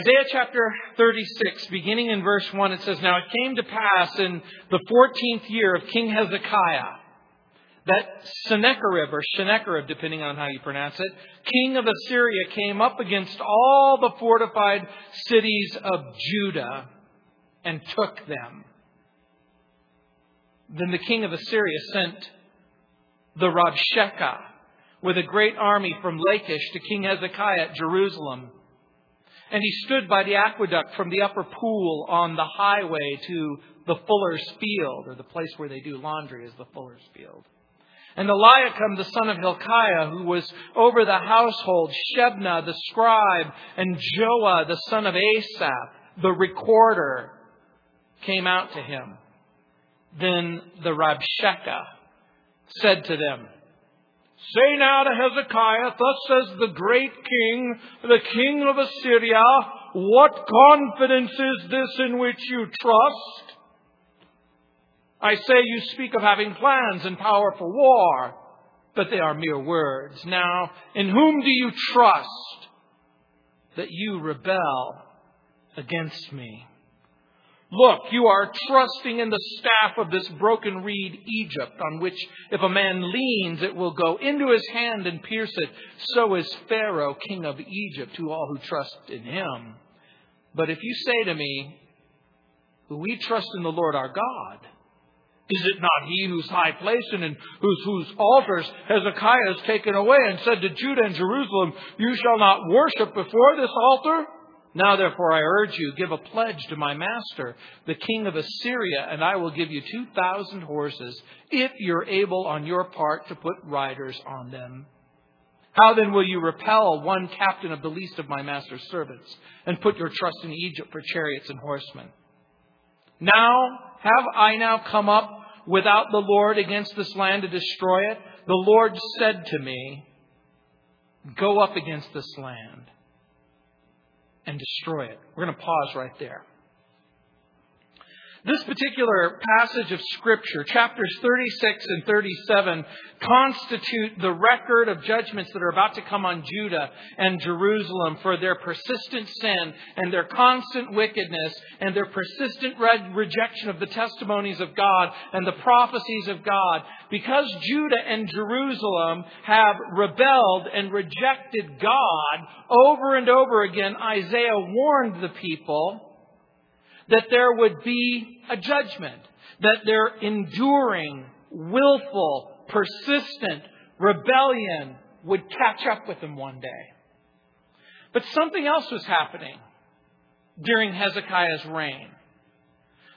Isaiah chapter 36, beginning in verse 1, it says, Now it came to pass in the 14th year of King Hezekiah that Sennacherib, or Sennacherib, depending on how you pronounce it, king of Assyria, came up against all the fortified cities of Judah and took them. Then the king of Assyria sent the Rabshakeh with a great army from Lachish to King Hezekiah at Jerusalem. And he stood by the aqueduct from the upper pool on the highway to the fuller's field, or the place where they do laundry is the fuller's field. And Eliakim, the son of Hilkiah, who was over the household, Shebna, the scribe, and Joah, the son of Asaph, the recorder, came out to him. Then the Rabshakeh said to them, Say now to Hezekiah, Thus says the great king, the king of Assyria, What confidence is this in which you trust? I say you speak of having plans and power for war, but they are mere words. Now, in whom do you trust that you rebel against me? Look, you are trusting in the staff of this broken reed Egypt, on which if a man leans, it will go into his hand and pierce it. So is Pharaoh, king of Egypt, to all who trust in him. But if you say to me, We trust in the Lord our God, is it not he whose high place and in whose, whose altars Hezekiah has taken away and said to Judah and Jerusalem, You shall not worship before this altar? Now therefore I urge you, give a pledge to my master, the king of Assyria, and I will give you two thousand horses, if you're able on your part to put riders on them. How then will you repel one captain of the least of my master's servants, and put your trust in Egypt for chariots and horsemen? Now have I now come up without the Lord against this land to destroy it? The Lord said to me, Go up against this land and destroy it. We're going to pause right there. This particular passage of Scripture, chapters 36 and 37, constitute the record of judgments that are about to come on Judah and Jerusalem for their persistent sin and their constant wickedness and their persistent rejection of the testimonies of God and the prophecies of God. Because Judah and Jerusalem have rebelled and rejected God over and over again, Isaiah warned the people that there would be a judgment, that their enduring, willful, persistent rebellion would catch up with them one day. But something else was happening during Hezekiah's reign.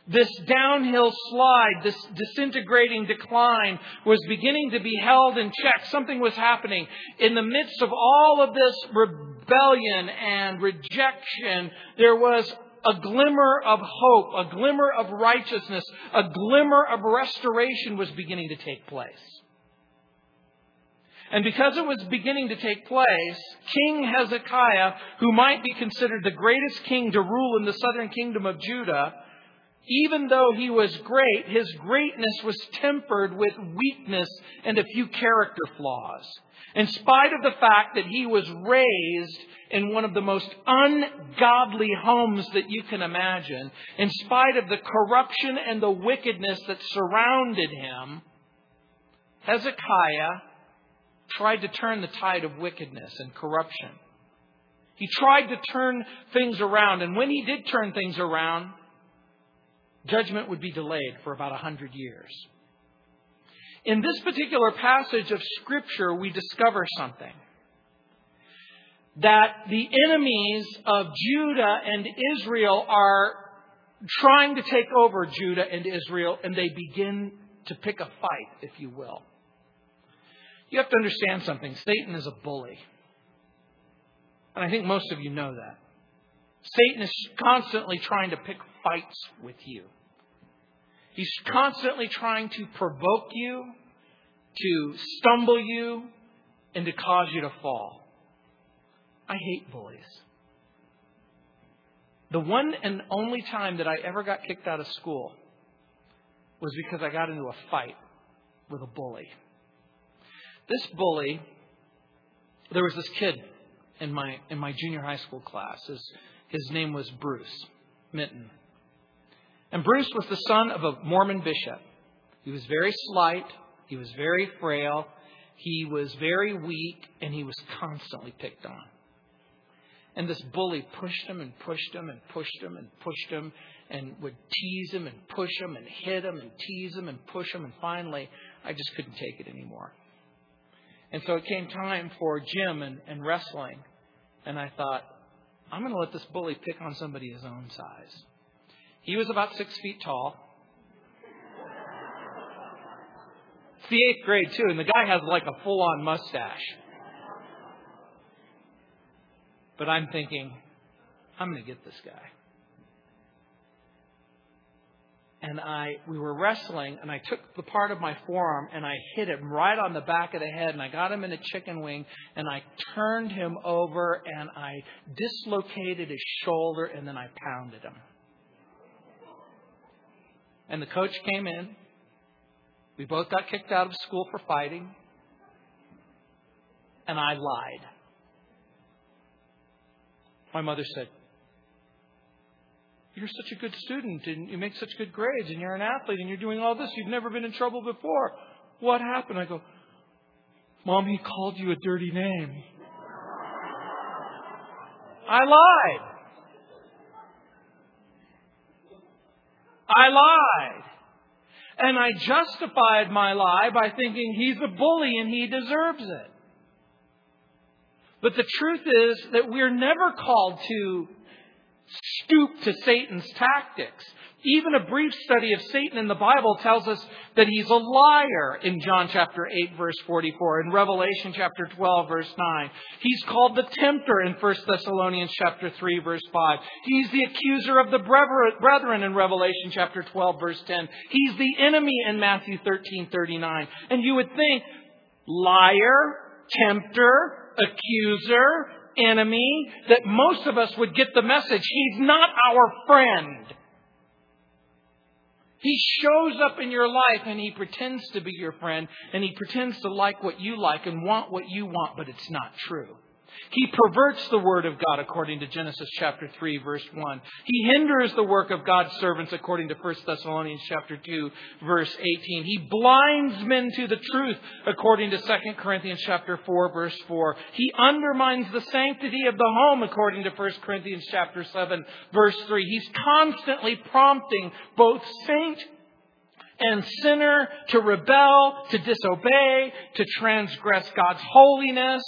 This downhill slide, this disintegrating decline was beginning to be held in check. Something was happening. In the midst of all of this rebellion and rejection, there was a glimmer of hope, a glimmer of righteousness, a glimmer of restoration was beginning to take place. And because it was beginning to take place, King Hezekiah, who might be considered the greatest king to rule in the southern kingdom of Judah, even though he was great, his greatness was tempered with weakness and a few character flaws. In spite of the fact that he was raised in one of the most ungodly homes that you can imagine, in spite of the corruption and the wickedness that surrounded him, Hezekiah tried to turn the tide of wickedness and corruption. He tried to turn things around, and when he did turn things around, judgment would be delayed for about a hundred years. In this particular passage of Scripture, we discover something. That the enemies of Judah and Israel are trying to take over Judah and Israel, and they begin to pick a fight, if you will. You have to understand something. Satan is a bully. And I think most of you know that. Satan is constantly trying to pick fights with you. He's constantly trying to provoke you, to stumble you, and to cause you to fall. I hate bullies. The one and only time that I ever got kicked out of school was because I got into a fight with a bully. This bully, there was this kid in my in my junior high school class. His His name was Bruce Minton. And Bruce was the son of a Mormon bishop. He was very slight, he was very frail, he was very weak, and he was constantly picked on. And this bully pushed him and pushed him and pushed him and pushed him and would tease him and push him and hit him and tease him and push him. And finally, I just couldn't take it anymore. And so it came time for gym and, and wrestling. And I thought, I'm going to let this bully pick on somebody his own size. He was about six feet tall. It's the eighth grade, too, and the guy has like a full on mustache. But I'm thinking, I'm going to get this guy. and I we were wrestling and I took the part of my forearm and I hit him right on the back of the head and I got him in a chicken wing and I turned him over and I dislocated his shoulder and then I pounded him. And the coach came in. We both got kicked out of school for fighting. And I lied. My mother said, You're such a good student and you make such good grades and you're an athlete and you're doing all this. You've never been in trouble before. What happened? I go, Mom, he called you a dirty name. I lied. I lied. And I justified my lie by thinking he's a bully and he deserves it. But the truth is that we're never called to stoop to Satan's tactics. Even a brief study of Satan in the Bible tells us that he's a liar in John chapter 8 verse 44, in Revelation chapter 12 verse 9. He's called the tempter in 1 Thessalonians chapter 3 verse 5. He's the accuser of the brethren in Revelation chapter 12 verse 10. He's the enemy in Matthew 13:39. And you would think liar, tempter, accuser, enemy, that most of us would get the message. He's not our friend. He shows up in your life and he pretends to be your friend and he pretends to like what you like and want what you want, but it's not true. He perverts the word of God according to Genesis chapter 3 verse 1. He hinders the work of God's servants according to 1 Thessalonians chapter 2 verse 18. He blinds men to the truth according to 2 Corinthians chapter 4 verse 4. He undermines the sanctity of the home according to 1 Corinthians chapter 7 verse 3. He's constantly prompting both saint and sinner to rebel, to disobey, to transgress God's holiness.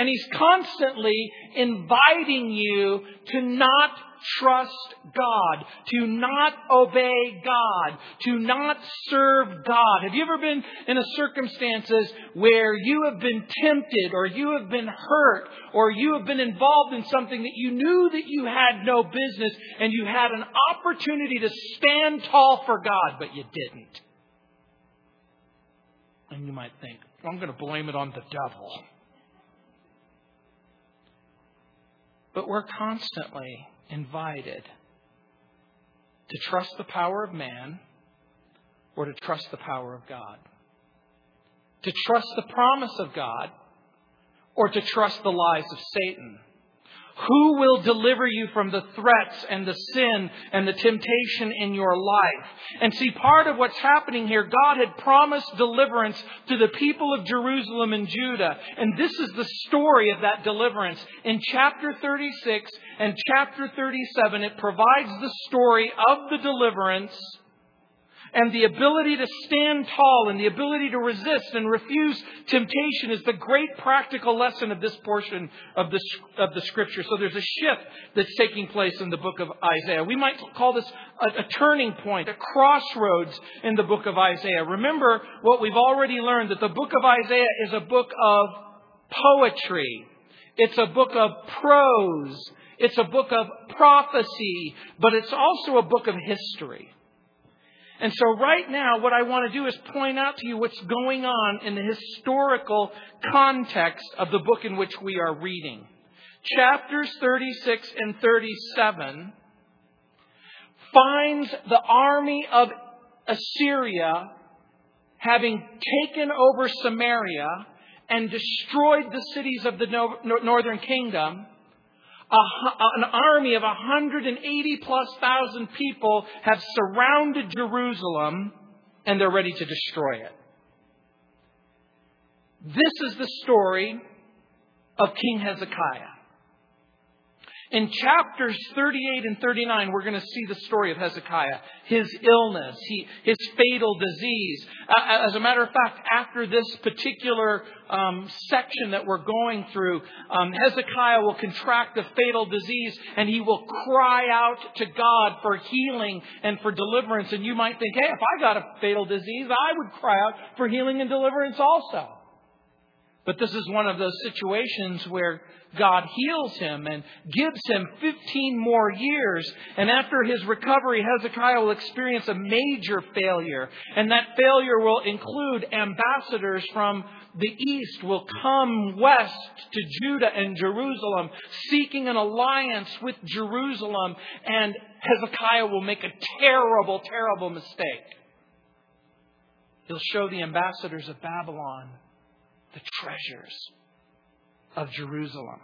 And he's constantly inviting you to not trust God, to not obey God, to not serve God. Have you ever been in a circumstances where you have been tempted or you have been hurt or you have been involved in something that you knew that you had no business and you had an opportunity to stand tall for God, but you didn't? And you might think, I'm going to blame it on the devil. But we're constantly invited to trust the power of man or to trust the power of God. To trust the promise of God or to trust the lies of Satan. Who will deliver you from the threats and the sin and the temptation in your life? And see, part of what's happening here, God had promised deliverance to the people of Jerusalem and Judah. And this is the story of that deliverance. In chapter 36 and chapter 37, it provides the story of the deliverance and the ability to stand tall and the ability to resist and refuse temptation is the great practical lesson of this portion of the, of the scripture. So there's a shift that's taking place in the book of Isaiah. We might call this a, a turning point, a crossroads in the book of Isaiah. Remember what we've already learned that the book of Isaiah is a book of poetry. It's a book of prose. It's a book of prophecy, but it's also a book of history. And so right now, what I want to do is point out to you what's going on in the historical context of the book in which we are reading. Chapters 36 and 37 finds the army of Assyria having taken over Samaria and destroyed the cities of the northern kingdom an army of 180 plus thousand people have surrounded Jerusalem and they're ready to destroy it. This is the story of King Hezekiah. In chapters 38 and 39, we're going to see the story of Hezekiah, his illness, he, his fatal disease. As a matter of fact, after this particular um, section that we're going through, um, Hezekiah will contract a fatal disease and he will cry out to God for healing and for deliverance. And you might think, hey, if I got a fatal disease, I would cry out for healing and deliverance also. But this is one of those situations where God heals him and gives him 15 more years. And after his recovery, Hezekiah will experience a major failure. And that failure will include ambassadors from the east will come west to Judah and Jerusalem, seeking an alliance with Jerusalem. And Hezekiah will make a terrible, terrible mistake. He'll show the ambassadors of Babylon the treasures of Jerusalem.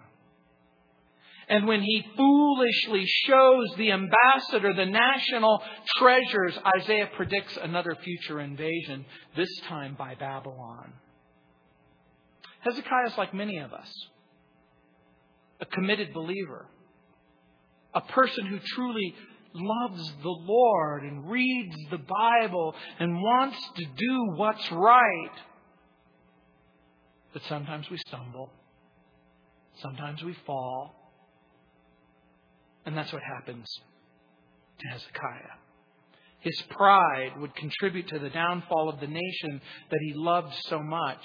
And when he foolishly shows the ambassador the national treasures, Isaiah predicts another future invasion, this time by Babylon. Hezekiah is like many of us, a committed believer, a person who truly loves the Lord and reads the Bible and wants to do what's right. But sometimes we stumble. Sometimes we fall. And that's what happens to Hezekiah. His pride would contribute to the downfall of the nation that he loved so much,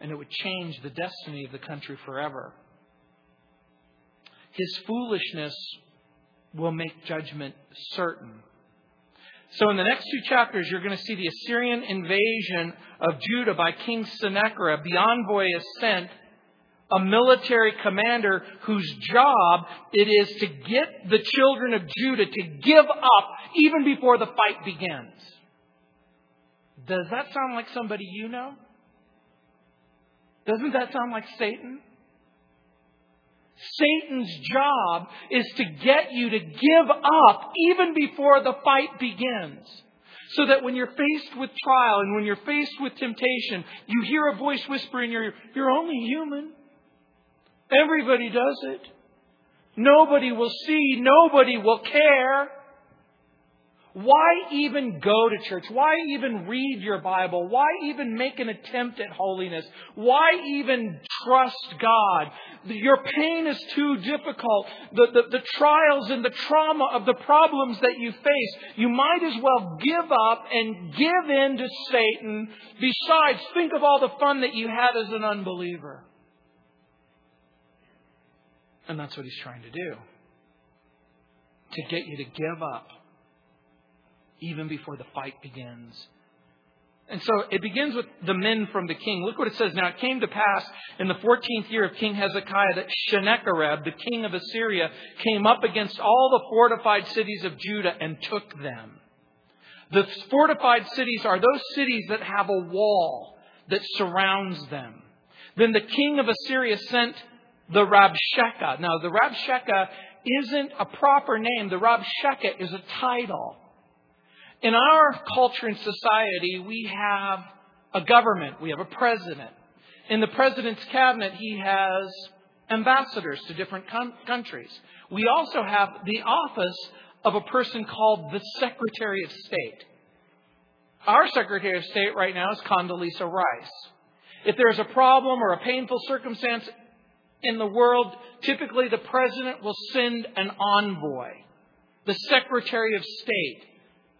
and it would change the destiny of the country forever. His foolishness will make judgment certain. So in the next two chapters, you're going to see the Assyrian invasion of Judah by King Sennacherib. The envoy is sent, a military commander whose job it is to get the children of Judah to give up even before the fight begins. Does that sound like somebody you know? Doesn't that sound like Satan? Satan's job is to get you to give up even before the fight begins. So that when you're faced with trial and when you're faced with temptation, you hear a voice whisper in your ear, You're only human. Everybody does it. Nobody will see. Nobody will care. Why even go to church? Why even read your Bible? Why even make an attempt at holiness? Why even trust God? Your pain is too difficult. The, the, the, trials and the trauma of the problems that you face, you might as well give up and give in to Satan. Besides, think of all the fun that you had as an unbeliever. And that's what he's trying to do. To get you to give up even before the fight begins. And so it begins with the men from the king. Look what it says. Now it came to pass in the 14th year of King Hezekiah that Sennacherib, the king of Assyria, came up against all the fortified cities of Judah and took them. The fortified cities are those cities that have a wall that surrounds them. Then the king of Assyria sent the Rabshakeh. Now the Rabshakeh isn't a proper name. The Rabshakeh is a title. In our culture and society, we have a government, we have a president. In the president's cabinet, he has ambassadors to different com- countries. We also have the office of a person called the Secretary of State. Our Secretary of State right now is Condoleezza Rice. If there's a problem or a painful circumstance in the world, typically the president will send an envoy, the Secretary of State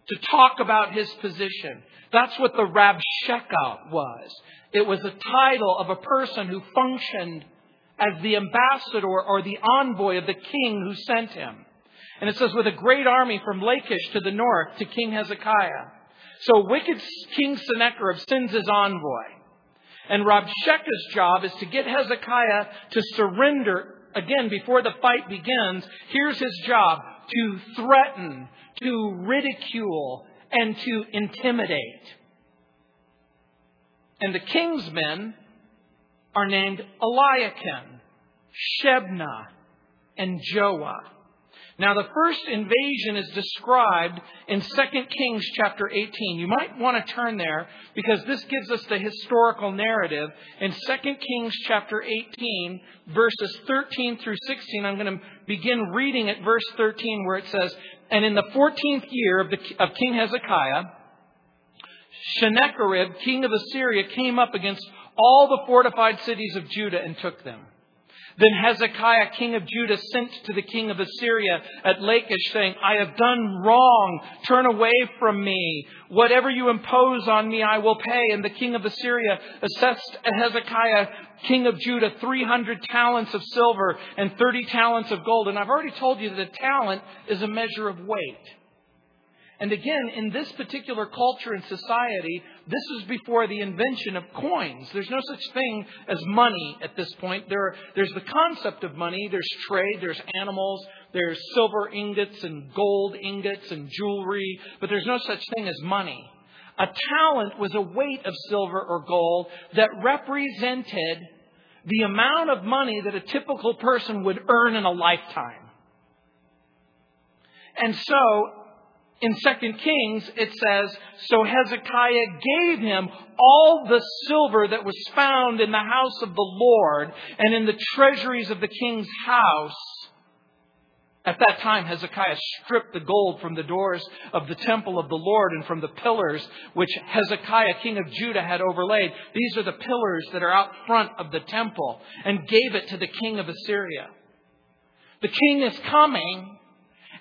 to talk about his position. That's what the Rabshakeh was. It was a title of a person who functioned as the ambassador or the envoy of the king who sent him. And it says, with a great army from Lachish to the north to King Hezekiah. So wicked King Sennacherib sends his envoy. And Rabshakeh's job is to get Hezekiah to surrender again before the fight begins. Here's his job to threaten, to ridicule, and to intimidate. And the king's men are named Eliakim, Shebna, and Joah. Now the first invasion is described in 2 Kings chapter 18. You might want to turn there because this gives us the historical narrative. In 2 Kings chapter 18, verses 13 through 16, I'm going to begin reading at verse 13 where it says, And in the 14th year of, the, of King Hezekiah, Sennacherib, king of Assyria, came up against all the fortified cities of Judah and took them. Then Hezekiah, king of Judah, sent to the king of Assyria at Lachish, saying, I have done wrong. Turn away from me. Whatever you impose on me, I will pay. And the king of Assyria assessed Hezekiah, king of Judah, 300 talents of silver and 30 talents of gold. And I've already told you that a talent is a measure of weight. And again, in this particular culture and society, this was before the invention of coins. There's no such thing as money at this point. There, there's the concept of money. There's trade. There's animals. There's silver ingots and gold ingots and jewelry. But there's no such thing as money. A talent was a weight of silver or gold that represented the amount of money that a typical person would earn in a lifetime. And so in 2 Kings, it says, So Hezekiah gave him all the silver that was found in the house of the Lord and in the treasuries of the king's house. At that time, Hezekiah stripped the gold from the doors of the temple of the Lord and from the pillars which Hezekiah, king of Judah, had overlaid. These are the pillars that are out front of the temple and gave it to the king of Assyria. The king is coming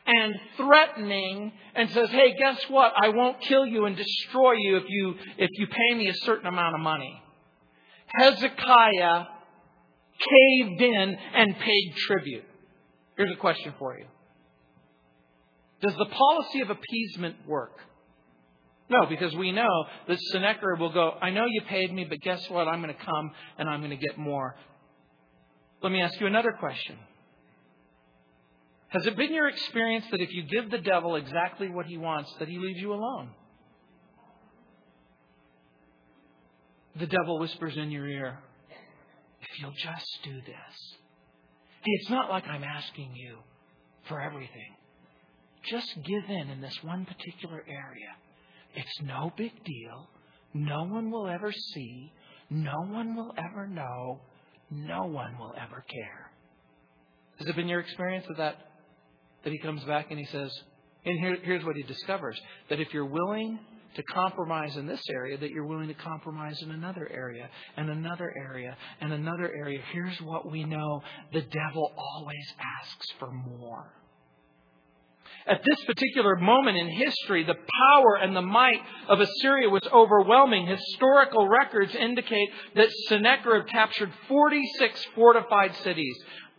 and threatening and says, Hey, guess what? I won't kill you and destroy you if you, if you pay me a certain amount of money. Hezekiah caved in and paid tribute. Here's a question for you. Does the policy of appeasement work? No, because we know that Sennacherib will go, I know you paid me, but guess what? I'm going to come and I'm going to get more. Let me ask you another question. Has it been your experience that if you give the devil exactly what he wants, that he leaves you alone? The devil whispers in your ear, if you'll just do this. Hey, it's not like I'm asking you for everything. Just give in in this one particular area. It's no big deal. No one will ever see. No one will ever know. No one will ever care. Has it been your experience of that that he comes back and he says, and here, here's what he discovers that if you're willing to compromise in this area, that you're willing to compromise in another area, and another area, and another area. Here's what we know the devil always asks for more. At this particular moment in history, the power and the might of Assyria was overwhelming. Historical records indicate that Sennacherib captured 46 fortified cities,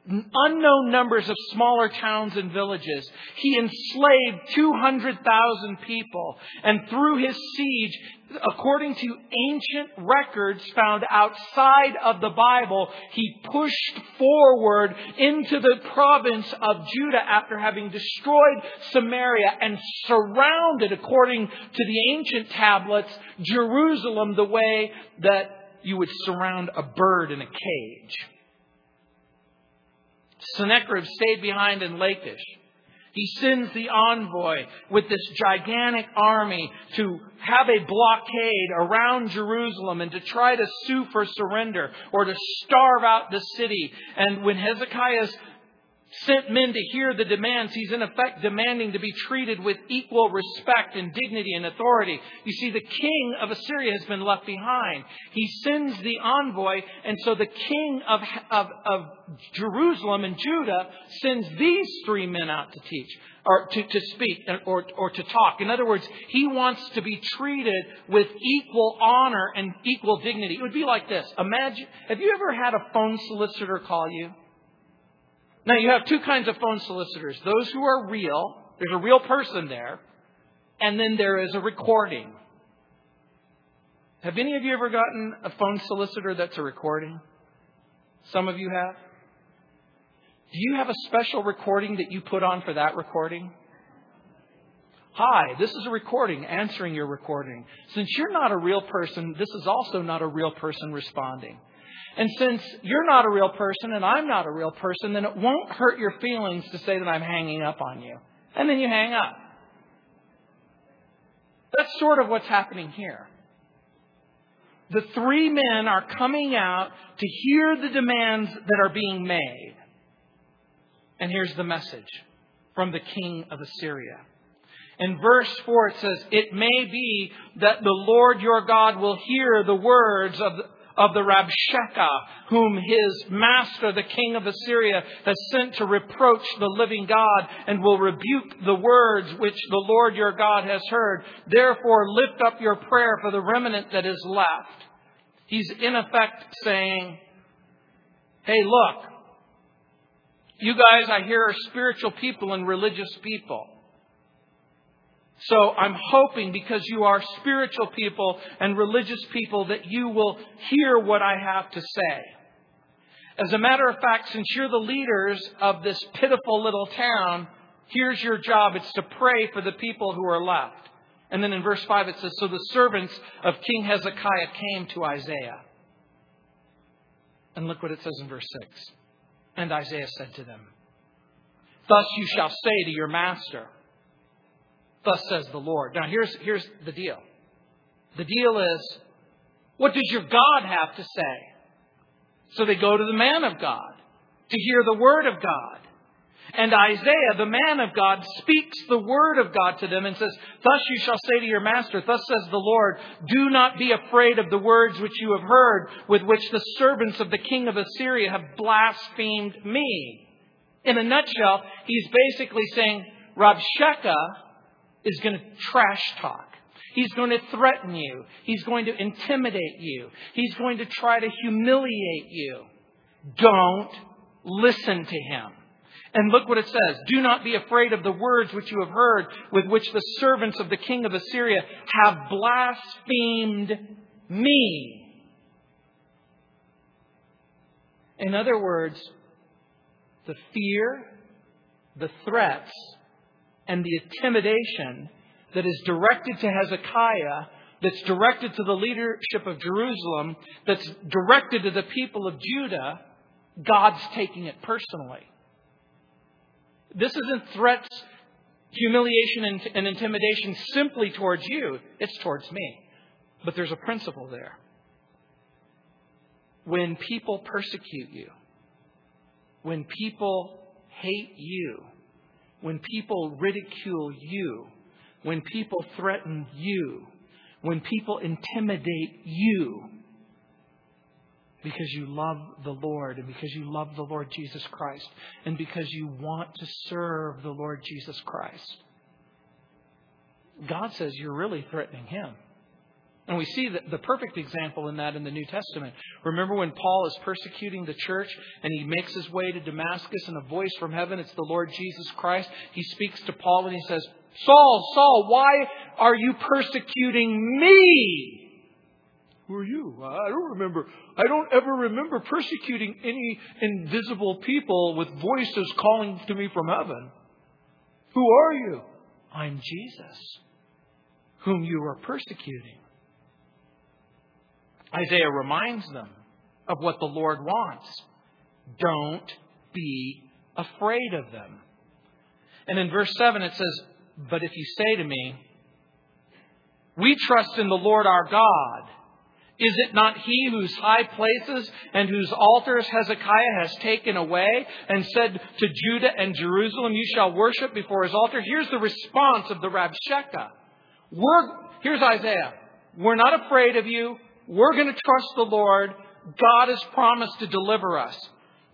unknown numbers of smaller towns and villages. He enslaved 200,000 people. And through his siege, according to ancient records found outside of the Bible, he pushed forward into the province of Judah after having destroyed Samaria and surrounded, according to the ancient tablets, Jerusalem the way that you would surround a bird in a cage. Sennacherib stayed behind in Lachish. He sends the envoy with this gigantic army to have a blockade around Jerusalem and to try to sue for surrender or to starve out the city. And when Hezekiah's sent men to hear the demands. He's in effect demanding to be treated with equal respect and dignity and authority. You see, the king of Assyria has been left behind. He sends the envoy, and so the king of, of, of Jerusalem and Judah sends these three men out to teach or to, to speak or, or to talk. In other words, he wants to be treated with equal honor and equal dignity. It would be like this. Imagine, have you ever had a phone solicitor call you? Now, you have two kinds of phone solicitors those who are real, there's a real person there, and then there is a recording. Have any of you ever gotten a phone solicitor that's a recording? Some of you have. Do you have a special recording that you put on for that recording? Hi, this is a recording answering your recording. Since you're not a real person, this is also not a real person responding. And since you're not a real person and I'm not a real person, then it won't hurt your feelings to say that I'm hanging up on you. And then you hang up. That's sort of what's happening here. The three men are coming out to hear the demands that are being made. And here's the message from the king of Assyria. In verse 4 it says, It may be that the Lord your God will hear the words of of the Rabshakeh, whom his master, the king of Assyria, has sent to reproach the living God, and will rebuke the words which the Lord your God has heard. Therefore, lift up your prayer for the remnant that is left. He's in effect saying, Hey, look, you guys, I hear, are spiritual people and religious people. So I'm hoping because you are spiritual people and religious people that you will hear what I have to say. As a matter of fact, since you're the leaders of this pitiful little town, here's your job. It's to pray for the people who are left. And then in verse 5 it says, So the servants of King Hezekiah came to Isaiah. And look what it says in verse 6. And Isaiah said to them, Thus you shall say to your master, Thus says the Lord. Now, here's, here's the deal. The deal is, what does your God have to say? So they go to the man of God to hear the word of God. And Isaiah, the man of God, speaks the word of God to them and says, Thus you shall say to your master, Thus says the Lord, Do not be afraid of the words which you have heard, with which the servants of the king of Assyria have blasphemed me. In a nutshell, he's basically saying, Rabshakeh is going to trash talk. He's going to threaten you. He's going to intimidate you. He's going to try to humiliate you. Don't listen to him. And look what it says. Do not be afraid of the words which you have heard, with which the servants of the king of Assyria have blasphemed me. In other words, the fear, the threats, and the intimidation that is directed to Hezekiah, that's directed to the leadership of Jerusalem, that's directed to the people of Judah, God's taking it personally. This isn't threats, humiliation, and, intimidation simply towards you, it's towards me. But there's a principle there. When people persecute you, when people hate you, when people ridicule you, when people threaten you, when people intimidate you, because you love the Lord and because you love the Lord Jesus Christ and because you want to serve the Lord Jesus Christ. God says you're really threatening Him. And we see the, the perfect example in that in the New Testament. Remember when Paul is persecuting the church and he makes his way to Damascus and a voice from heaven, it's the Lord Jesus Christ. He speaks to Paul and he says, Saul, Saul, why are you persecuting me? Who are you? I don't remember. I don't ever remember persecuting any invisible people with voices calling to me from heaven. Who are you? I'm Jesus, whom you are persecuting. Isaiah reminds them of what the Lord wants. Don't be afraid of them. And in verse 7 it says, But if you say to me, We trust in the Lord our God, is it not he whose high places and whose altars Hezekiah has taken away and said to Judah and Jerusalem, You shall worship before his altar? Here's the response of the Rabshakeh. We're, here's Isaiah. We're not afraid of you. We're going to trust the Lord. God has promised to deliver us.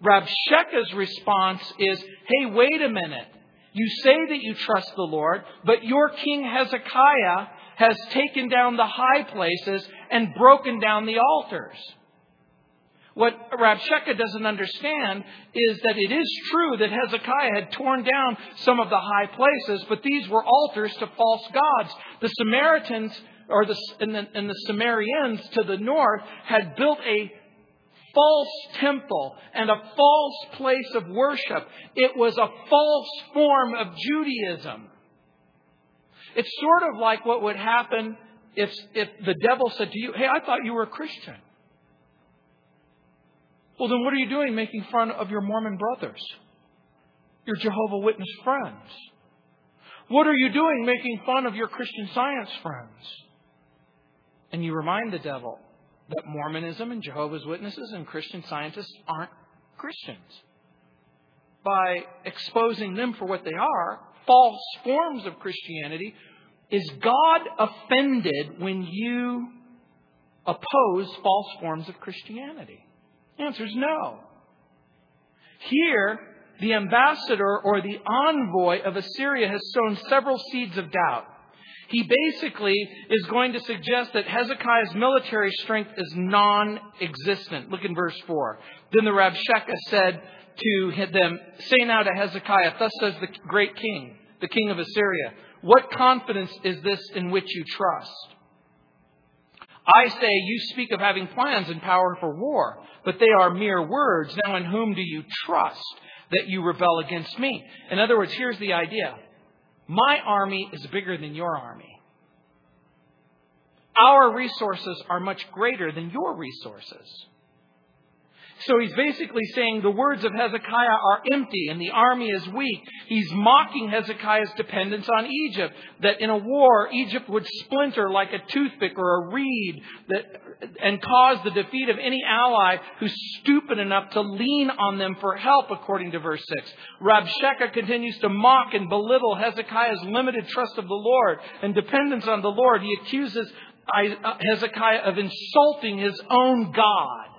Rabshakeh's response is, hey, wait a minute. You say that you trust the Lord, but your king Hezekiah has taken down the high places and broken down the altars. What Rabshakeh doesn't understand is that it is true that Hezekiah had torn down some of the high places, but these were altars to false gods. The Samaritans or the, and, the, and the to the north had built a false temple and a false place of worship. It was a false form of Judaism. It's sort of like what would happen if, if the devil said to you, Hey, I thought you were a Christian. Well, then what are you doing making fun of your Mormon brothers? Your Jehovah Witness friends? What are you doing making fun of your Christian science friends? And you remind the devil that Mormonism and Jehovah's Witnesses and Christian scientists aren't Christians. By exposing them for what they are, false forms of Christianity, is God offended when you oppose false forms of Christianity? The answer is no. Here, the ambassador or the envoy of Assyria has sown several seeds of doubt. He basically is going to suggest that Hezekiah's military strength is non existent. Look in verse 4. Then the Rabshakeh said to them, Say now to Hezekiah, Thus says the great king, the king of Assyria, What confidence is this in which you trust? I say, You speak of having plans and power for war, but they are mere words. Now, in whom do you trust that you rebel against me? In other words, here's the idea my army is bigger than your army. Our resources are much greater than your resources. So he's basically saying the words of Hezekiah are empty and the army is weak. He's mocking Hezekiah's dependence on Egypt, that in a war, Egypt would splinter like a toothpick or a reed that, and cause the defeat of any ally who's stupid enough to lean on them for help, according to verse 6. Rabshakeh continues to mock and belittle Hezekiah's limited trust of the Lord and dependence on the Lord. He accuses uh, Hezekiah of insulting his own God.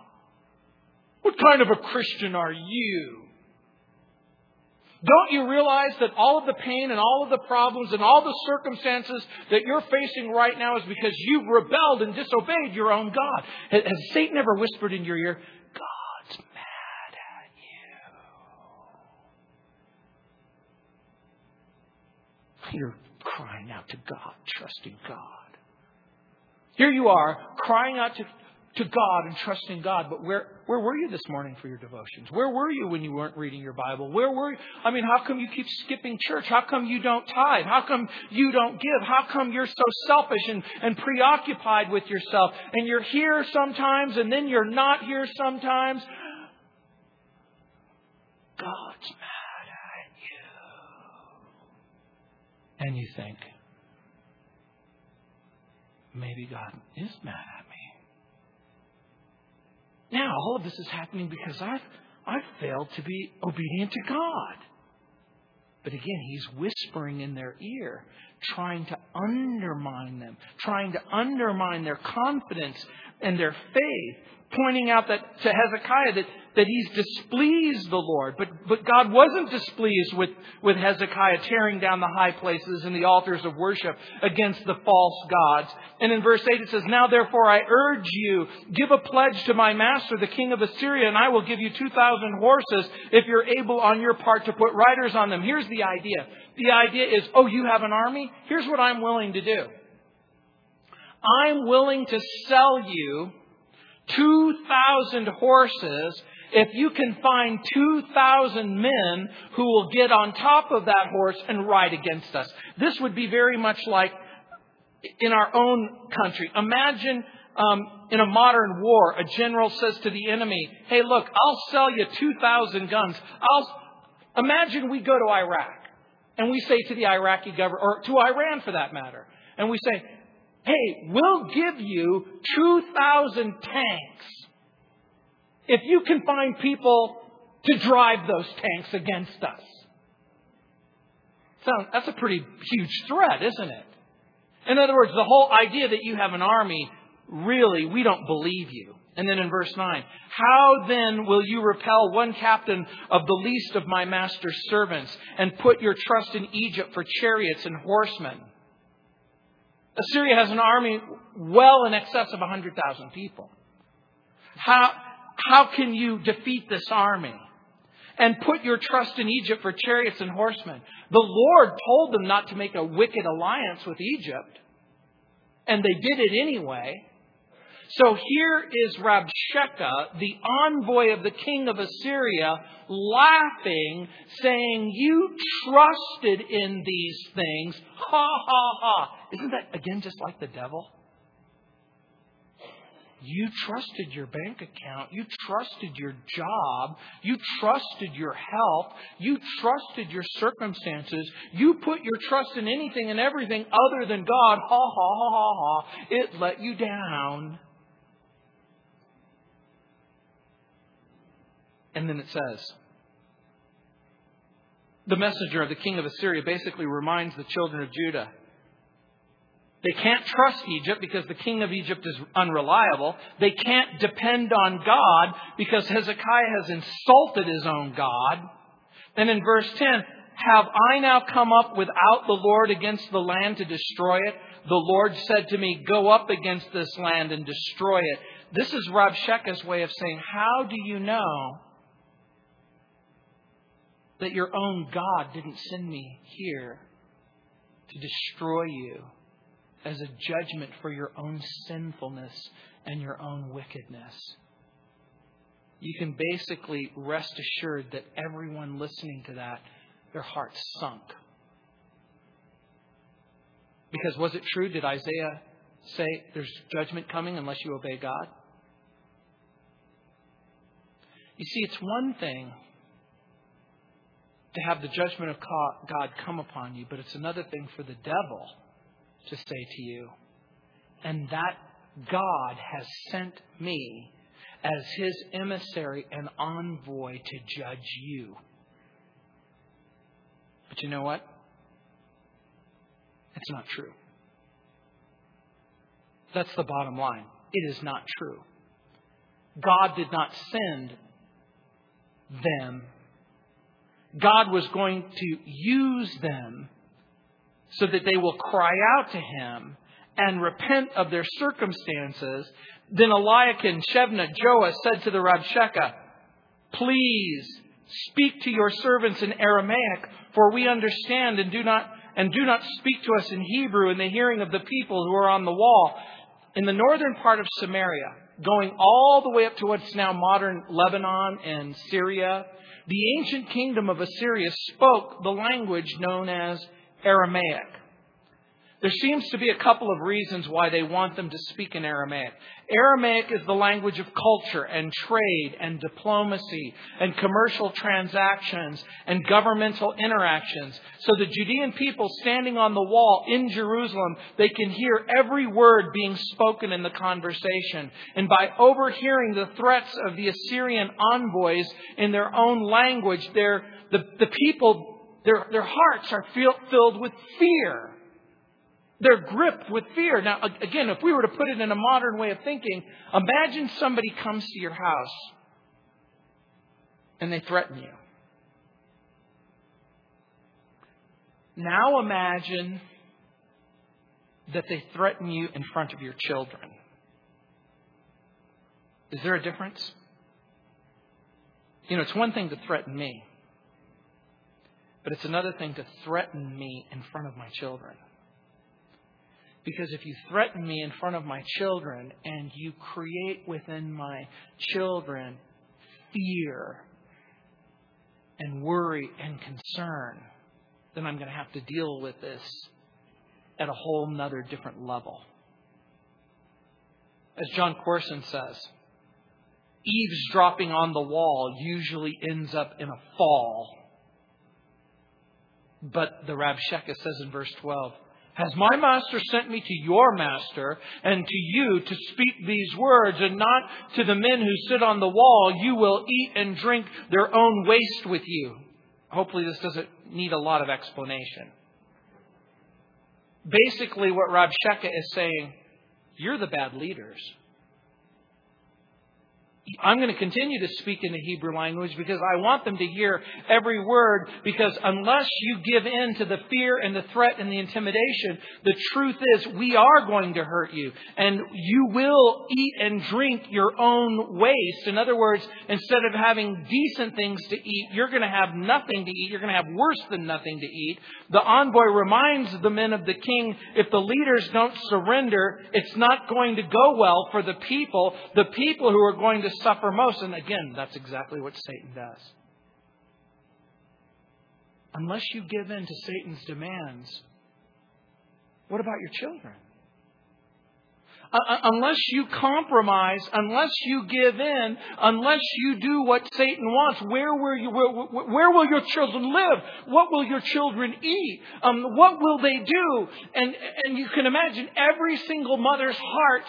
What kind of a Christian are you? Don't you realize that all of the pain and all of the problems and all the circumstances that you're facing right now is because you've rebelled and disobeyed your own God? Has Satan ever whispered in your ear, God's mad at you? You're crying out to God, trusting God. Here you are, crying out to to God and trusting God. But where, where were you this morning for your devotions? Where were you when you weren't reading your Bible? Where were you? I mean, how come you keep skipping church? How come you don't tithe? How come you don't give? How come you're so selfish and, and preoccupied with yourself? And you're here sometimes and then you're not here sometimes. God's mad at you. And you think, maybe God is mad at me. Now, all of this is happening because I've, I've failed to be obedient to God. But again, he's whispering in their ear, trying to undermine them, trying to undermine their confidence and their faith, pointing out that to Hezekiah that that he's displeased the Lord. But, but God wasn't displeased with, with Hezekiah tearing down the high places and the altars of worship against the false gods. And in verse 8 it says, Now therefore I urge you, give a pledge to my master, the king of Assyria, and I will give you 2,000 horses if you're able on your part to put riders on them. Here's the idea. The idea is, oh, you have an army? Here's what I'm willing to do. I'm willing to sell you 2,000 horses if you can find 2,000 men who will get on top of that horse and ride against us. This would be very much like in our own country. Imagine um, in a modern war, a general says to the enemy, "Hey, look, I'll sell you 2,000 guns. I'll." Imagine we go to Iraq and we say to the Iraqi government, or to Iran for that matter, and we say, "Hey, we'll give you 2,000 tanks if you can find people to drive those tanks against us. So that's a pretty huge threat, isn't it? In other words, the whole idea that you have an army, really, we don't believe you. And then in verse 9, how then will you repel one captain of the least of my master's servants and put your trust in Egypt for chariots and horsemen? Assyria has an army well in excess of 100,000 people. How, how can you defeat this army? And put your trust in Egypt for chariots and horsemen. The Lord told them not to make a wicked alliance with Egypt. And they did it anyway. So here is Rabshakeh, the envoy of the king of Assyria, laughing, saying, You trusted in these things. Ha ha ha. Isn't that again just like the devil? You trusted your bank account. You trusted your job. You trusted your health. You trusted your circumstances. You put your trust in anything and everything other than God. Ha ha ha ha ha. It let you down. And then it says, the messenger of the king of Assyria basically reminds the children of Judah they can't trust Egypt because the king of Egypt is unreliable. They can't depend on God because Hezekiah has insulted his own God. And in verse 10, have I now come up without the Lord against the land to destroy it? The Lord said to me, Go up against this land and destroy it. This is Rabshakeh's way of saying, How do you know that your own God didn't send me here to destroy you as a judgment for your own sinfulness and your own wickedness. You can basically rest assured that everyone listening to that, their hearts sunk. Because was it true? Did Isaiah say there's judgment coming unless you obey God? You see, it's one thing to have the judgment of God come upon you, but it's another thing for the devil to say to you. And that God has sent me as his emissary and envoy to judge you. But you know what? It's not true. That's the bottom line. It is not true. God did not send them. God was going to use them so that they will cry out to him and repent of their circumstances. Then Eliakim, Shebna, Joah said to the Rabshakeh, Please speak to your servants in Aramaic, for we understand and do not and do not speak to us in Hebrew in the hearing of the people who are on the wall. In the northern part of Samaria, going all the way up to what's now modern Lebanon and Syria, the ancient kingdom of Assyria spoke the language known as Aramaic. There seems to be a couple of reasons why they want them to speak in Aramaic. Aramaic is the language of culture and trade and diplomacy and commercial transactions and governmental interactions. So the Judean people standing on the wall in Jerusalem, they can hear every word being spoken in the conversation. And by overhearing the threats of the Assyrian envoys in their own language, the, the people their, their hearts are filled with fear. They're gripped with fear. Now, again, if we were to put it in a modern way of thinking, imagine somebody comes to your house and they threaten you. Now imagine that they threaten you in front of your children. Is there a difference? You know, it's one thing to threaten me. But it's another thing to threaten me in front of my children. Because if you threaten me in front of my children and you create within my children fear and worry and concern, then I'm going to have to deal with this at a whole nother different level. As Jon Courson says, eavesdropping on the wall usually ends up in a fall but the Rabshakeh says in verse 12, Has my master sent me to your master and to you to speak these words and not to the men who sit on the wall? You will eat and drink their own waste with you. Hopefully this doesn't need a lot of explanation. Basically what Rabshakeh is saying, you're the bad leaders. I'm going to continue to speak in the Hebrew language because I want them to hear every word because unless you give in to the fear and the threat and the intimidation, the truth is we are going to hurt you and you will eat and drink your own waste. In other words, instead of having decent things to eat, you're going to have nothing to eat. You're going to have worse than nothing to eat. The envoy reminds the men of the king, if the leaders don't surrender, it's not going to go well for the people. The people who are going to suffer most. And again, that's exactly what Satan does. Unless you give in to Satan's demands, what about your children? uh, unless you compromise, unless you give in, unless you do what Satan wants, where will, you, where, where will your children live? What will your children eat? Um, what will they do? And, and you can imagine every single mother's heart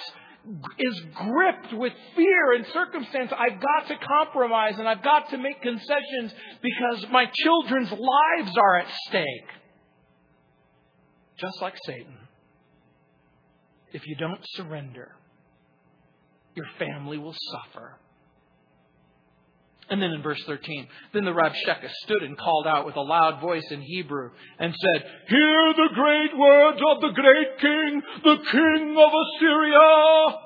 is gripped with fear and circumstance. I've got to compromise and I've got to make concessions because my children's lives are at stake. Just like Satan. If you don't surrender, your family will suffer. And then in verse 13, then the Rabshakeh stood and called out with a loud voice in Hebrew and said, Hear the great words of the great king, the king of Assyria.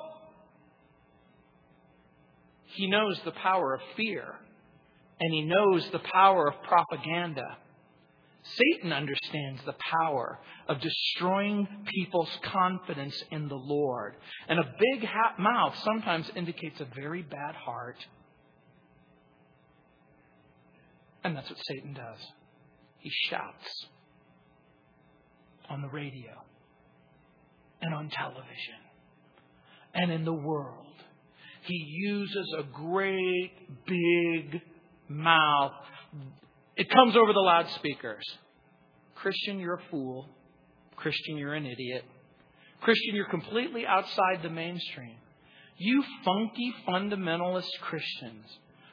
He knows the power of fear, and he knows the power of propaganda. Satan understands the power of destroying people's confidence in the Lord. And a big mouth sometimes indicates a very bad heart. And that's what Satan does. He shouts on the radio and on television and in the world. He uses a great big mouth. It comes over the loudspeakers. Christian, you're a fool. Christian, you're an idiot. Christian, you're completely outside the mainstream. You funky fundamentalist Christians,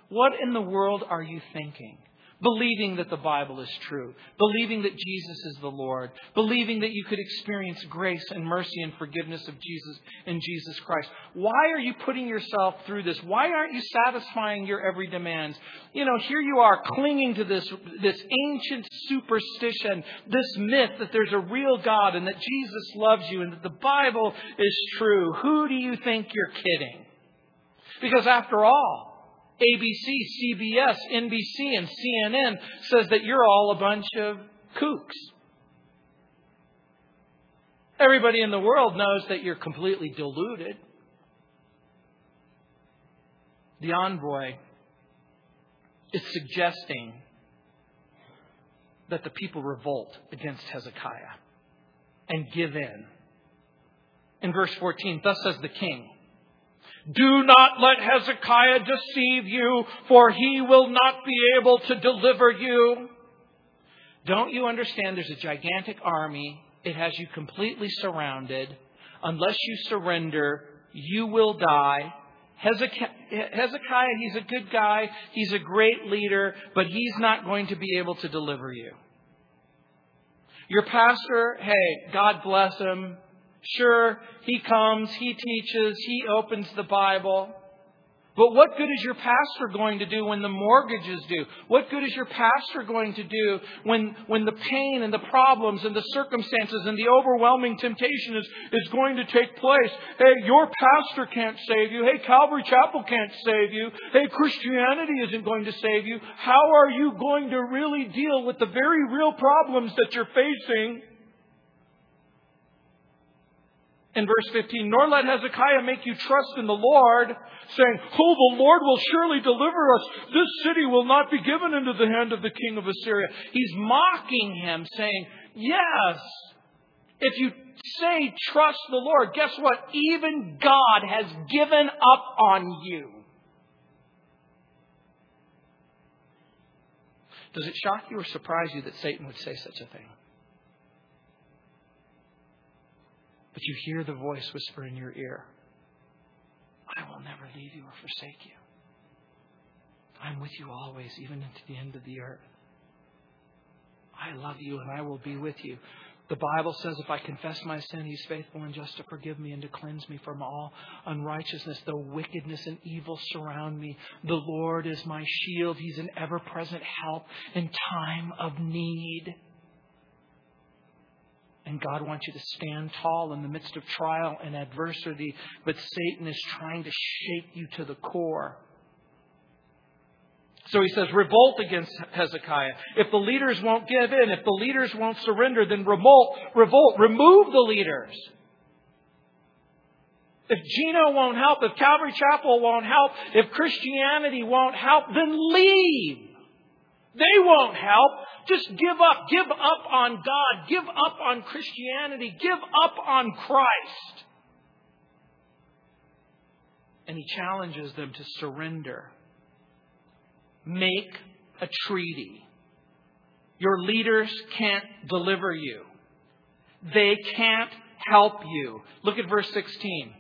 what in the world are you thinking? Believing that the Bible is true, believing that Jesus is the Lord, believing that you could experience grace and mercy and forgiveness of Jesus in Jesus Christ. Why are you putting yourself through this? Why aren't you satisfying your every demand? You know, here you are clinging to this, this ancient superstition, this myth that there's a real God and that Jesus loves you and that the Bible is true. Who do you think you're kidding? Because after all, ABC, CBS, NBC, and CNN says that you're all a bunch of kooks. Everybody in the world knows that you're completely deluded. The envoy is suggesting that the people revolt against Hezekiah and give in. In verse 14, thus says the king. Do not let Hezekiah deceive you, for he will not be able to deliver you. Don't you understand there's a gigantic army? It has you completely surrounded. Unless you surrender, you will die. Hezekiah, he's a good guy. He's a great leader, but he's not going to be able to deliver you. Your pastor, hey, God bless him. Sure, he comes, he teaches, he opens the Bible. But what good is your pastor going to do when the mortgages due? What good is your pastor going to do when, when the pain and the problems and the circumstances and the overwhelming temptation is, is going to take place? Hey, your pastor can't save you. Hey, Calvary Chapel can't save you. Hey, Christianity isn't going to save you. How are you going to really deal with the very real problems that you're facing? In verse 15, nor let Hezekiah make you trust in the Lord, saying, Oh, the Lord will surely deliver us. This city will not be given into the hand of the king of Assyria. He's mocking him, saying, Yes, if you say trust the Lord, guess what? Even God has given up on you. Does it shock you or surprise you that Satan would say such a thing? But you hear the voice whisper in your ear I will never leave you or forsake you. I'm with you always, even to the end of the earth. I love you and I will be with you. The Bible says if I confess my sin, He's faithful and just to forgive me and to cleanse me from all unrighteousness. Though wickedness and evil surround me, the Lord is my shield. He's an ever present help in time of need. And God wants you to stand tall in the midst of trial and adversity, but Satan is trying to shake you to the core. So he says, revolt against Hezekiah. If the leaders won't give in, if the leaders won't surrender, then revolt, revolt, remove the leaders. If Gino won't help, if Calvary Chapel won't help, if Christianity won't help, then leave. They won't help. Just give up. Give up on God. Give up on Christianity. Give up on Christ. and he challenges them to surrender. Make a treaty. Your leaders can't deliver you. They can't help you. Look at verse 16.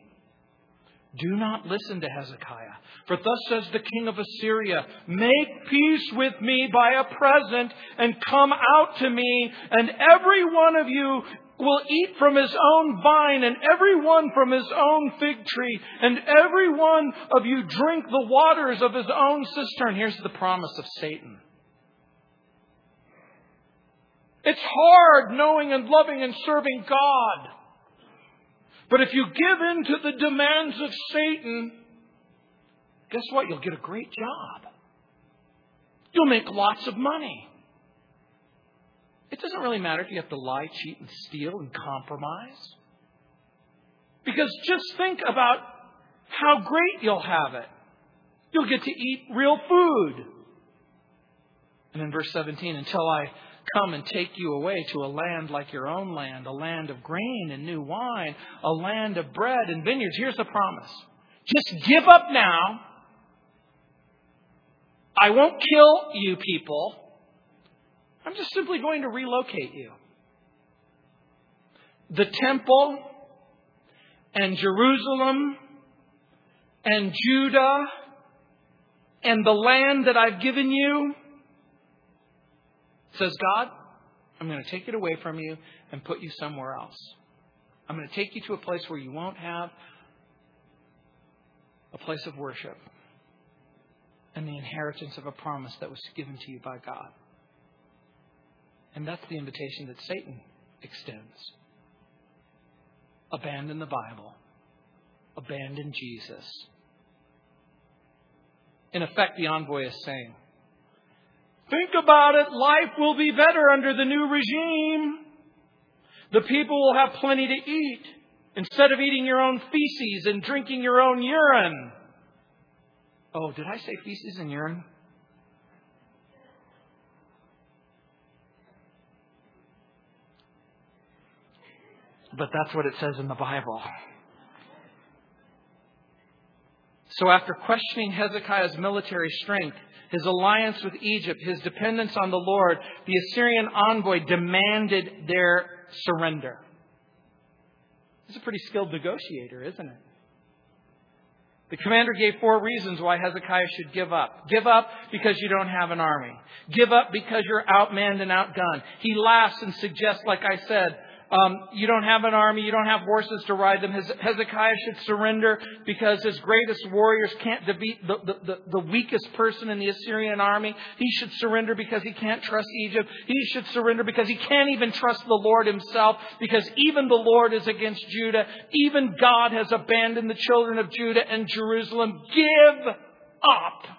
Do not listen to Hezekiah. For thus says the king of Assyria, Make peace with me by a present and come out to me, and every one of you will eat from his own vine, and every one from his own fig tree, and every one of you drink the waters of his own cistern. Here's the promise of Satan. It's hard knowing and loving and serving God. But if you give in to the demands of Satan, guess what? You'll get a great job. You'll make lots of money. It doesn't really matter if you have to lie, cheat, and steal and compromise. Because just think about how great you'll have it. You'll get to eat real food. And in verse 17, until I come and take you away to a land like your own land, a land of grain and new wine, a land of bread and vineyards. Here's the promise. Just give up now. I won't kill you people. I'm just simply going to relocate you. The temple and Jerusalem and Judah and the land that I've given you says, God, I'm going to take it away from you and put you somewhere else. I'm going to take you to a place where you won't have a place of worship and the inheritance of a promise that was given to you by God. And that's the invitation that Satan extends. Abandon the Bible. Abandon Jesus. In effect, the envoy is saying, Think about it. Life will be better under the new regime. The people will have plenty to eat instead of eating your own feces and drinking your own urine. Oh, did I say feces and urine? But that's what it says in the Bible. So after questioning Hezekiah's military strength, his alliance with Egypt, his dependence on the Lord, the Assyrian envoy demanded their surrender. He's a pretty skilled negotiator, isn't it? The commander gave four reasons why Hezekiah should give up. Give up because you don't have an army. Give up because you're outmanned and outgunned. He laughs and suggests, like I said, um, you don't have an army. You don't have horses to ride them. Hezekiah should surrender because his greatest warriors can't defeat the, the, the, the weakest person in the Assyrian army. He should surrender because he can't trust Egypt. He should surrender because he can't even trust the Lord himself because even the Lord is against Judah. Even God has abandoned the children of Judah and Jerusalem. Give up.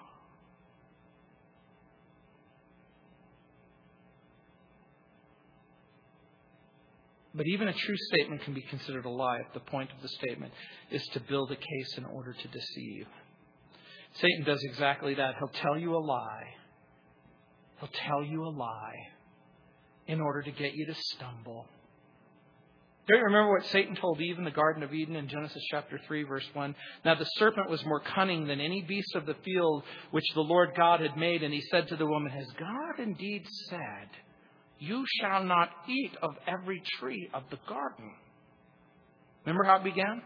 But even a true statement can be considered a lie if the point of the statement is to build a case in order to deceive. Satan does exactly that. He'll tell you a lie. He'll tell you a lie in order to get you to stumble. Don't you remember what Satan told Eve in the Garden of Eden in Genesis chapter 3, verse 1? Now the serpent was more cunning than any beast of the field which the Lord God had made, and he said to the woman, Has God indeed said, you shall not eat of every tree of the garden. Remember how it began?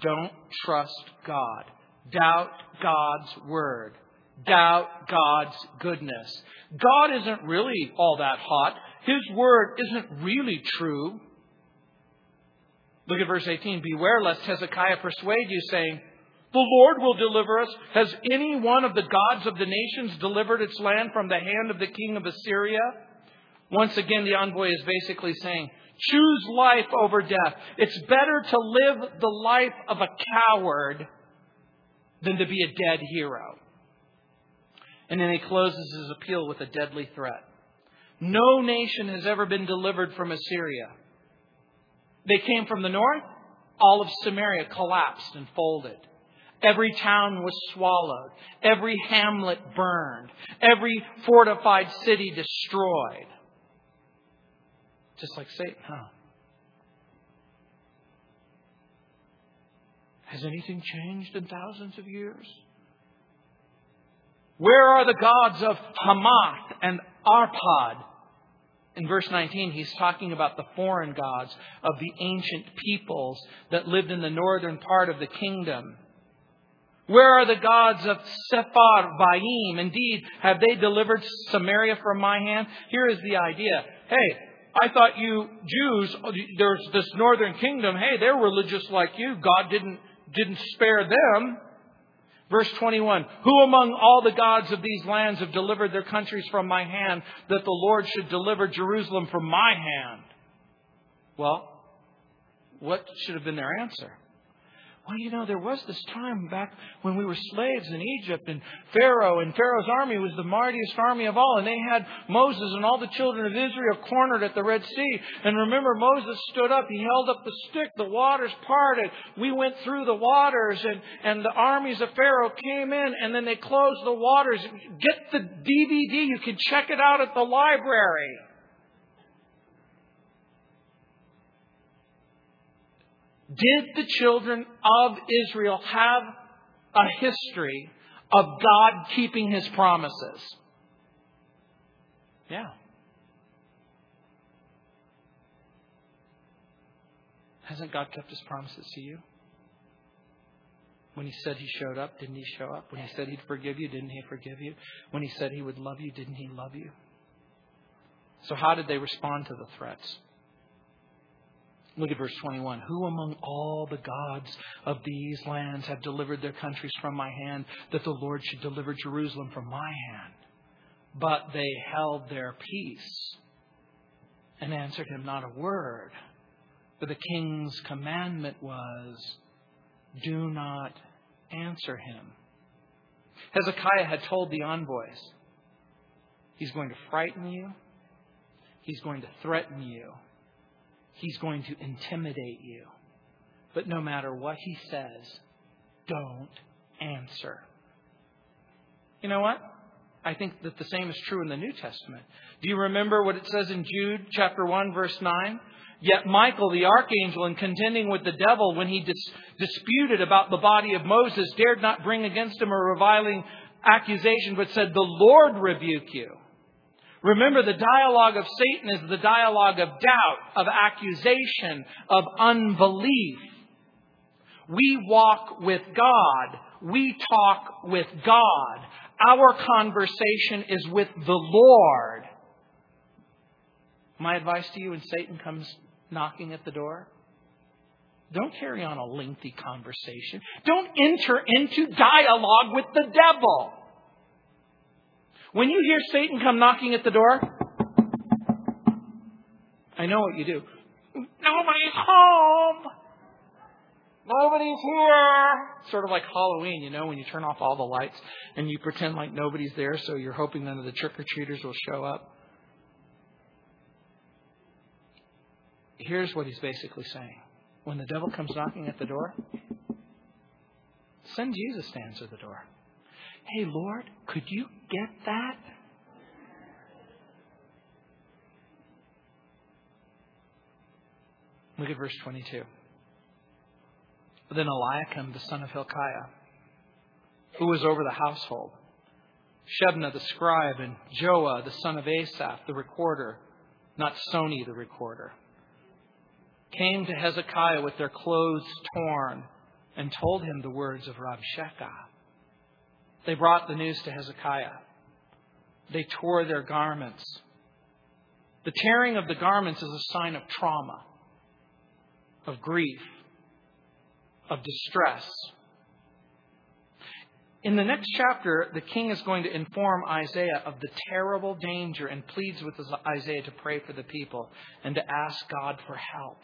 Don't trust God. Doubt God's word. Doubt God's goodness. God isn't really all that hot. His word isn't really true. Look at verse 18. Beware lest Hezekiah persuade you, saying, The Lord will deliver us. Has any one of the gods of the nations delivered its land from the hand of the king of Assyria? Once again, the envoy is basically saying, choose life over death. It's better to live the life of a coward than to be a dead hero. And then he closes his appeal with a deadly threat. No nation has ever been delivered from Assyria. They came from the north. All of Samaria collapsed and folded. Every town was swallowed. Every hamlet burned. Every fortified city destroyed. Just like Satan, huh? Has anything changed in thousands of years? Where are the gods of Hamath and Arpad? In verse 19, he's talking about the foreign gods of the ancient peoples that lived in the northern part of the kingdom. Where are the gods of Sepharvaim? Indeed, have they delivered Samaria from my hand? Here is the idea. Hey, I thought you Jews, there's this northern kingdom, hey, they're religious like you. God didn't, didn't spare them. Verse 21, Who among all the gods of these lands have delivered their countries from my hand, that the Lord should deliver Jerusalem from my hand? Well, what should have been their answer? Well, you know, there was this time back when we were slaves in Egypt, and Pharaoh and Pharaoh's army was the mightiest army of all, and they had Moses and all the children of Israel cornered at the Red Sea. And remember, Moses stood up, he held up the stick, the waters parted. We went through the waters, and, and the armies of Pharaoh came in, and then they closed the waters. Get the DVD, you can check it out at the library. Did the children of Israel have a history of God keeping his promises? Yeah. Hasn't God kept his promises to you? When he said he showed up, didn't he show up? When he said he'd forgive you, didn't he forgive you? When he said he would love you, didn't he love you? So, how did they respond to the threats? Look at verse 21. Who among all the gods of these lands have delivered their countries from my hand, that the Lord should deliver Jerusalem from my hand? But they held their peace and answered him not a word. For the king's commandment was, Do not answer him. Hezekiah had told the envoys, He's going to frighten you, He's going to threaten you He's going to intimidate you. But no matter what he says, don't answer. You know what? I think that the same is true in the New Testament. Do you remember what it says in Jude chapter 1 verse 9? Yet Michael the archangel in contending with the devil when he dis- disputed about the body of Moses dared not bring against him a reviling accusation but said, the Lord rebuke you. Remember, the dialogue of Satan is the dialogue of doubt, of accusation, of unbelief. We walk with God. We talk with God. Our conversation is with the Lord. My advice to you when Satan comes knocking at the door don't carry on a lengthy conversation. Don't enter into dialogue with the devil. When you hear Satan come knocking at the door, I know what you do. Nobody's home. Nobody's here. Sort of like Halloween, you know, when you turn off all the lights and you pretend like nobody's there, so you're hoping none of the trick or treaters will show up. Here's what he's basically saying when the devil comes knocking at the door, send Jesus to answer the door. Hey, Lord, could you get that? Look at verse 22. Then Eliakim, the son of Hilkiah, who was over the household, Shebna the scribe, and Joah the son of Asaph, the recorder, not Sony the recorder, came to Hezekiah with their clothes torn and told him the words of Rabshakeh. They brought the news to Hezekiah. They tore their garments. The tearing of the garments is a sign of trauma, of grief, of distress. In the next chapter, the king is going to inform Isaiah of the terrible danger and pleads with Isaiah to pray for the people and to ask God for help,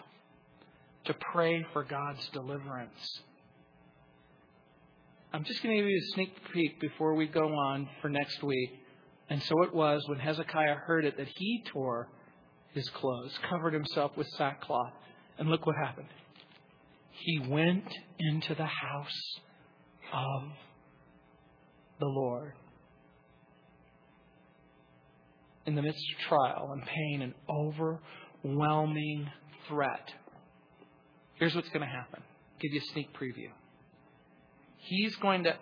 to pray for God's deliverance. I'm just going to give you a sneak peek before we go on for next week. And so it was when Hezekiah heard it that he tore his clothes, covered himself with sackcloth. And look what happened. He went into the house of the Lord. In the midst of trial and pain and overwhelming threat. Here's what's going to happen. I'll give you a sneak preview. He's going to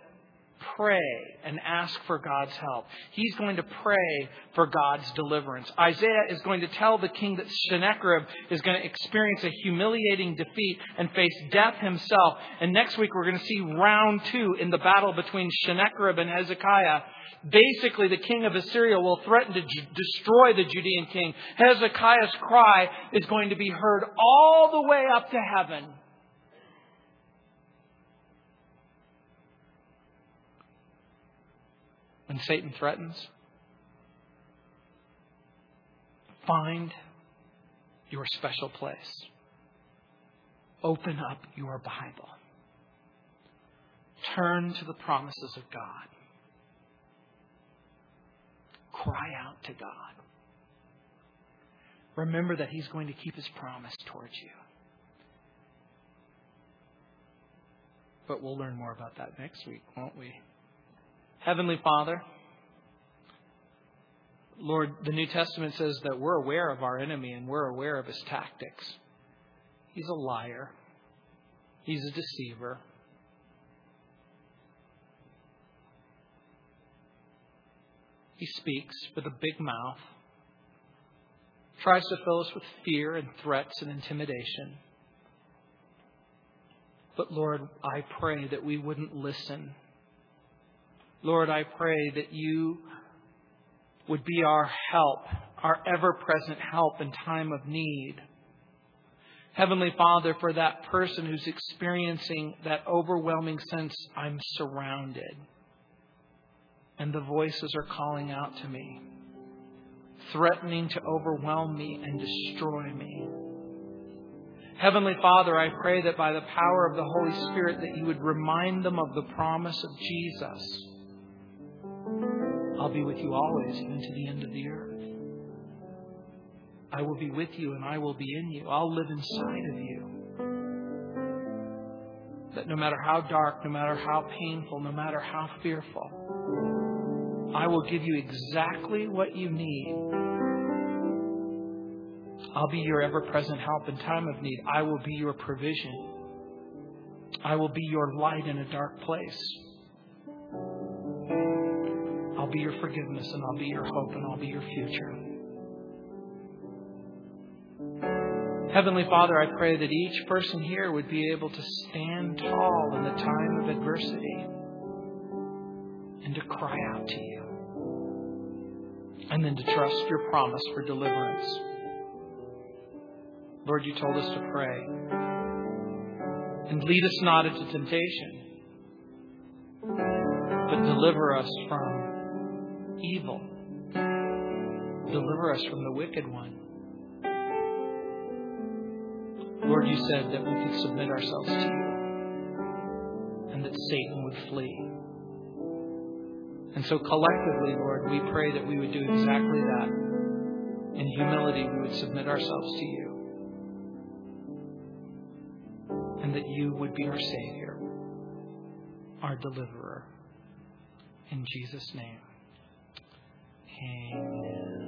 pray and ask for God's help. He's going to pray for God's deliverance. Isaiah is going to tell the king that Sennacherib is going to experience a humiliating defeat and face death himself. And next week we're going to see round two in the battle between Sennacherib and Hezekiah. Basically, the king of Assyria will threaten to destroy the Judean king. Hezekiah's cry is going to be heard all the way up to heaven. When Satan threatens? Find your special place. Open up your Bible. Turn to the promises of God. Cry out to God. Remember that He's going to keep His promise towards you. But we'll learn more about that next week, won't we? Heavenly Father, Lord, the New Testament says that we're aware of our enemy and we're aware of his tactics. He's a liar, he's a deceiver. He speaks with a big mouth, tries to fill us with fear and threats and intimidation. But Lord, I pray that we wouldn't listen Lord, I pray that you would be our help, our ever present help in time of need. Heavenly Father, for that person who's experiencing that overwhelming sense, I'm surrounded. And the voices are calling out to me, threatening to overwhelm me and destroy me. Heavenly Father, I pray that by the power of the Holy Spirit that you would remind them of the promise of Jesus I'll be with you always, even to the end of the earth. I will be with you and I will be in you. I'll live inside of you. That no matter how dark, no matter how painful, no matter how fearful, I will give you exactly what you need. I'll be your ever present help in time of need. I will be your provision. I will be your light in a dark place. I'll be your forgiveness and I'll be your hope and I'll be your future. Heavenly Father, I pray that each person here would be able to stand tall in the time of adversity and to cry out to you. And then to trust your promise for deliverance. Lord, you told us to pray. And lead us not into temptation, but deliver us from evil. Deliver us from the wicked one. Lord, you said that we could submit ourselves to you and that Satan would flee. And so collectively, Lord, we pray that we would do exactly that. In humility, we would submit ourselves to you. And that you would be our Savior, our deliverer. In Jesus' name. Amen.